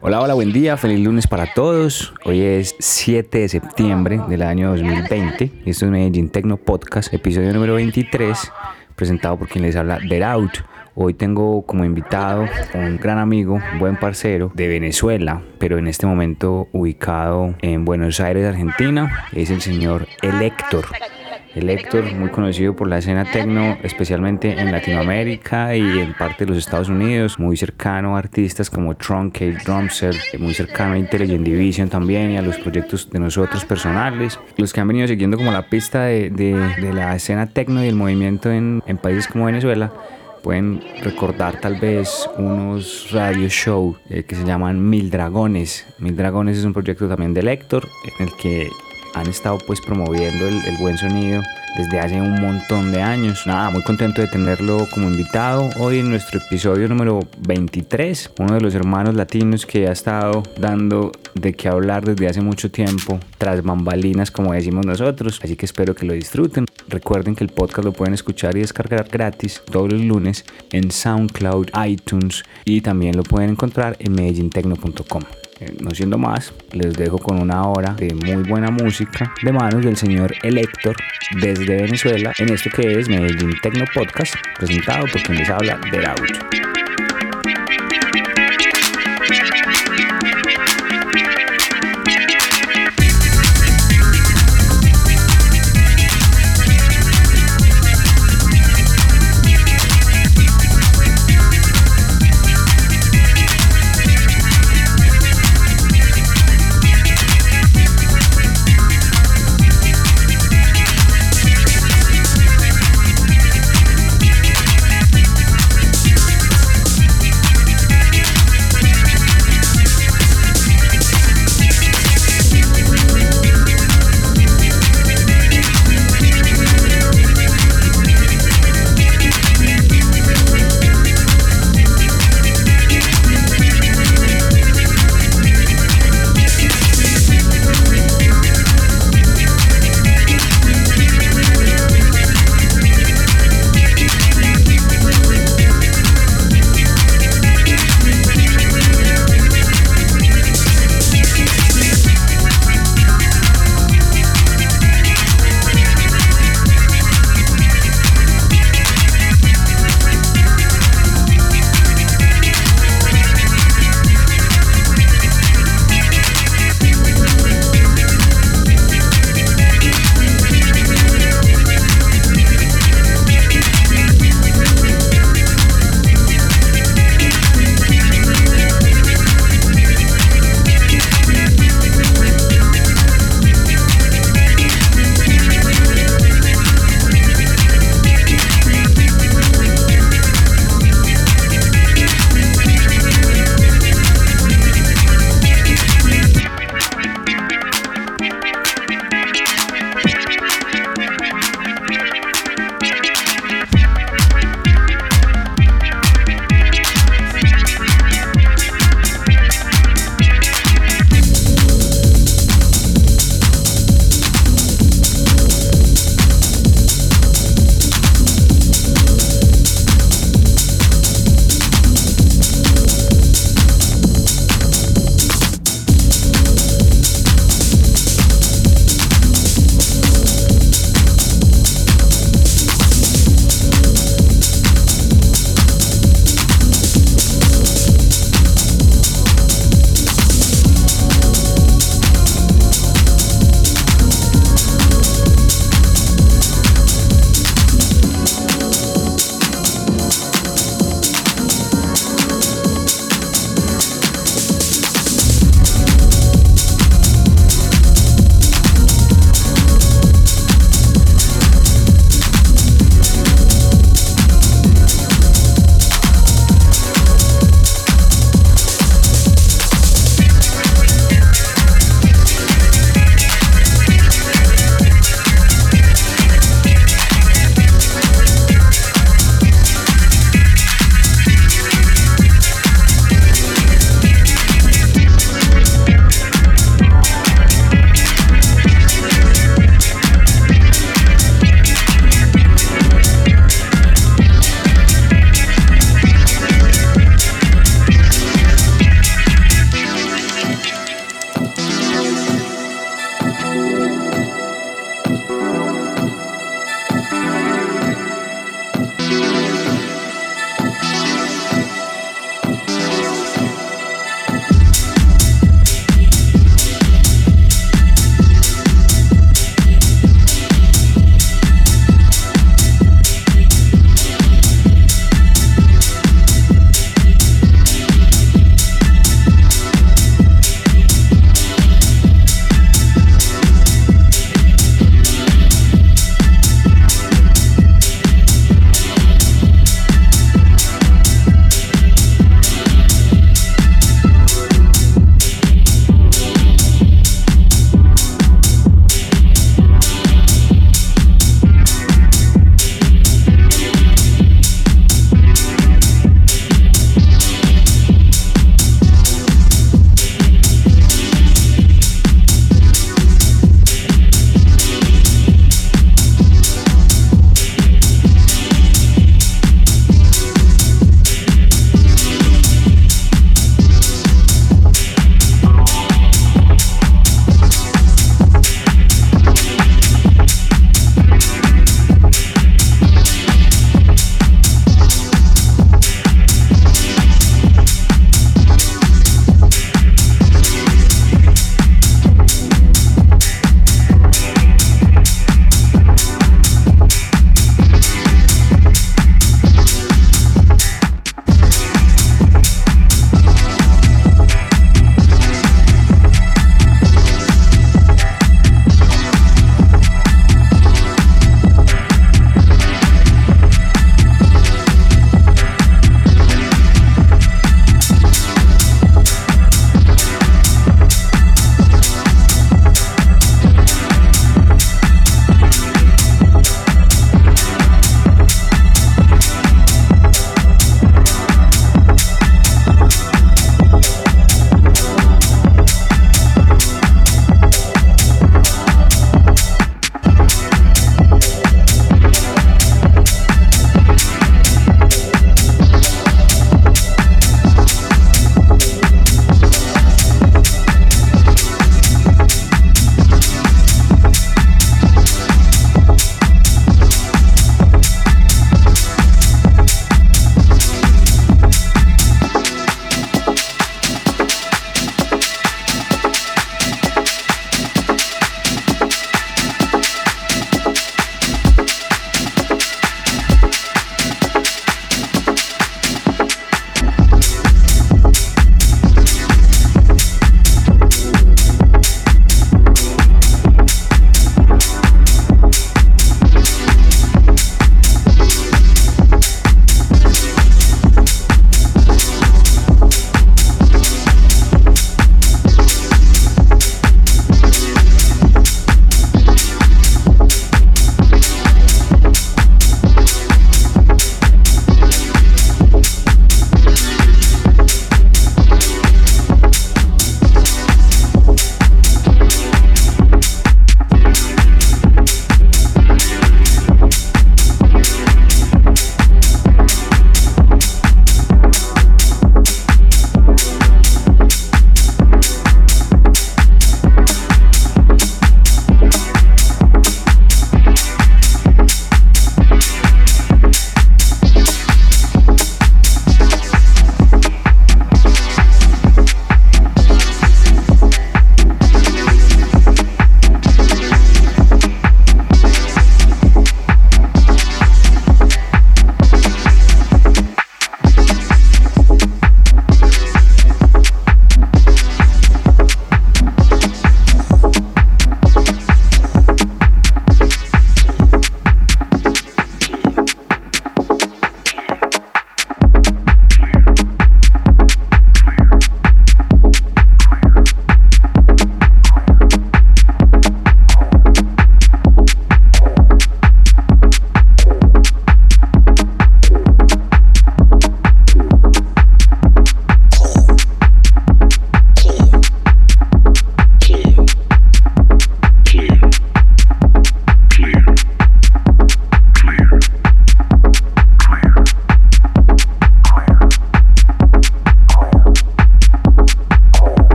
Hola, hola, buen día, feliz lunes para todos. Hoy es 7 de septiembre del año 2020. Esto es Medellín Tecno Podcast, episodio número 23, presentado por quien les habla, Out. Hoy tengo como invitado un gran amigo, buen parcero de Venezuela, pero en este momento ubicado en Buenos Aires, Argentina. Es el señor Elector. Elector, muy conocido por la escena techno, especialmente en Latinoamérica y en parte de los Estados Unidos, muy cercano a artistas como Truncate, Drumset, muy cercano a Intelligent Division también y a los proyectos de nosotros personales. Los que han venido siguiendo como la pista de, de, la escena techno y el movimiento en, en países como Venezuela, pueden recordar tal vez unos radio show eh, que se llaman Mil Dragones. Mil Dragones es un proyecto también de Lector en el que han estado pues promoviendo el, buen sonido desde hace un montón de años. Nada, muy contento de tenerlo como invitado hoy en nuestro episodio número 23, uno de los hermanos latinos que ha estado dando de qué hablar desde hace mucho tiempo, tras bambalinas como decimos nosotros, así que espero que lo disfruten. Recuerden que el podcast lo pueden escuchar y descargar gratis todos los lunes en SoundCloud, iTunes y también lo pueden encontrar en medellintecno.com. Eh, no siendo más, les dejo con una hora de muy buena música de manos del señor Elector desde Venezuela en esto que es Medellín Tecno Podcast, presentado por quien les habla de audio.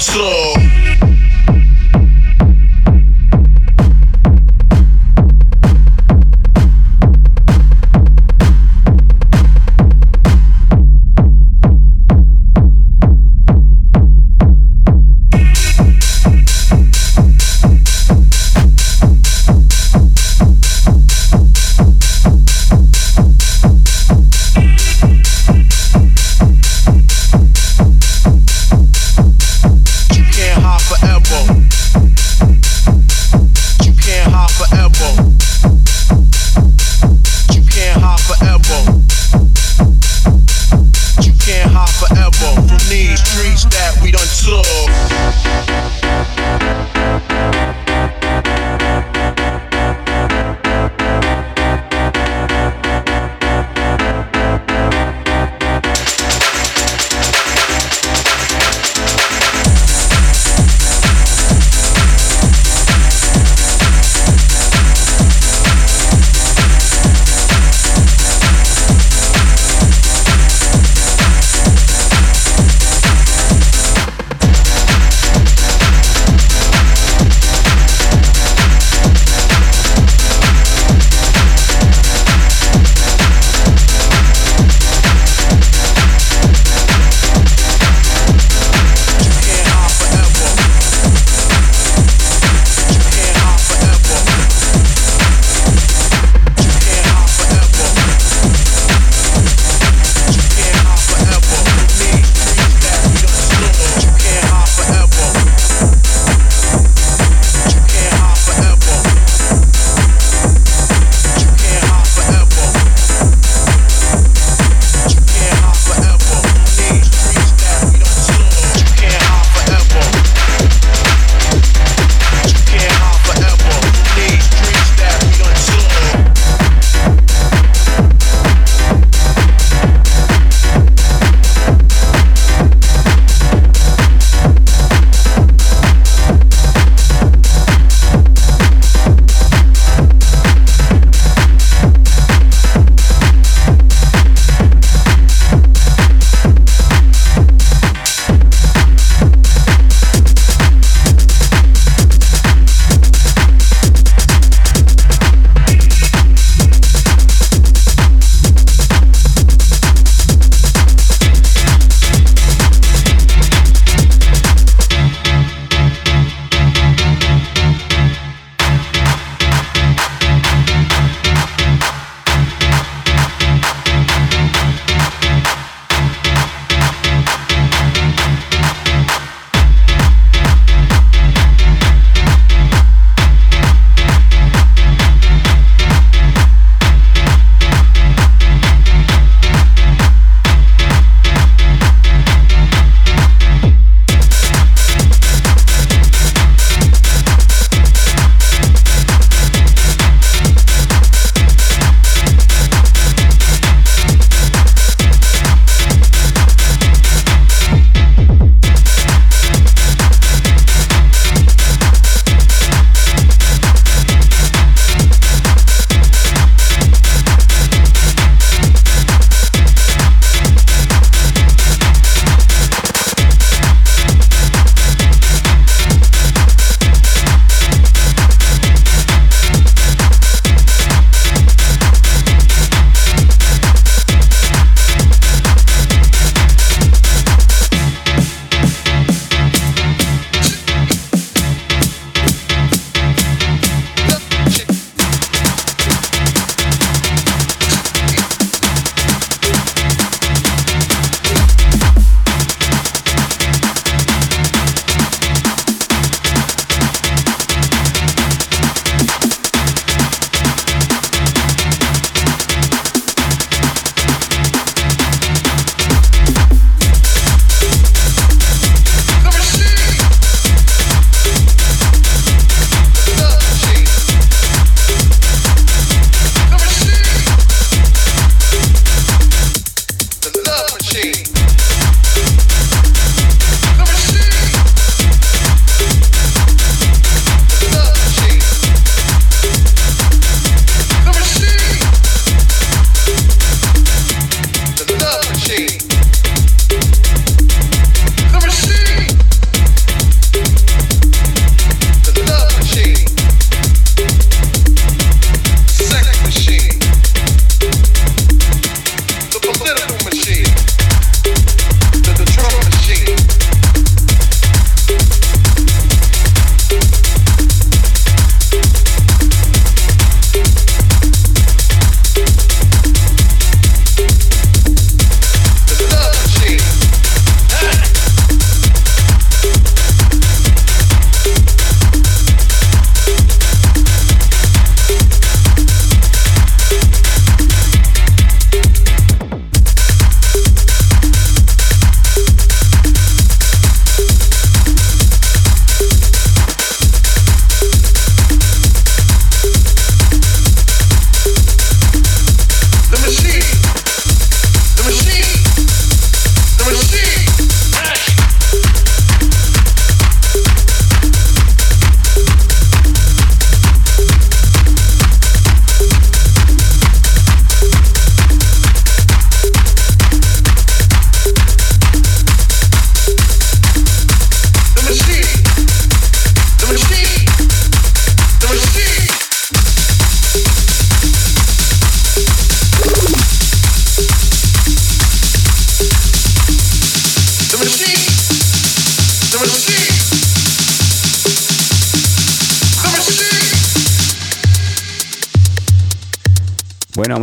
slow.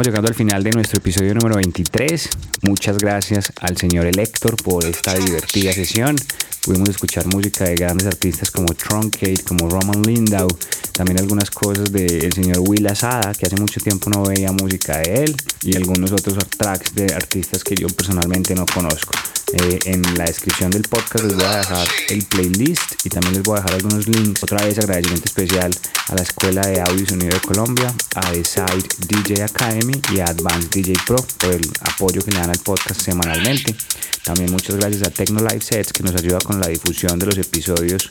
Llegando al final de nuestro episodio número 23. Muchas gracias al señor Elector por esta divertida sesión. Pudimos escuchar música de grandes artistas como Truncate, como Roman Lindau, también algunas cosas del señor Will Asada, que hace mucho tiempo no veía música de él, y algunos otros tracks de artistas que yo personalmente no conozco. Eh, en la descripción del podcast les voy a dejar el playlist y también les voy a dejar algunos links. Otra vez agradecimiento especial a la Escuela de Audio y Sonido de Colombia, a The Side DJ Academy y a Advanced DJ Pro por el apoyo que le dan al podcast semanalmente. También muchas gracias a Tecno Live Sets que nos ayuda la difusión de los episodios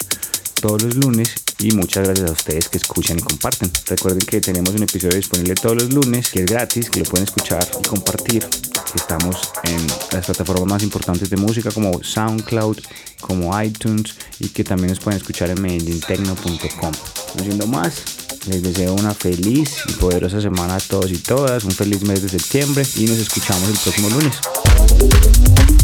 todos los lunes y muchas gracias a ustedes que escuchan y comparten. Recuerden que tenemos un episodio disponible todos los lunes que es gratis, que lo pueden escuchar y compartir. Estamos en las plataformas más importantes de música como SoundCloud, como iTunes y que también nos pueden escuchar en medellintecno.com. No siendo más, les deseo una feliz y poderosa semana a todos y todas, un feliz mes de septiembre y nos escuchamos el próximo lunes.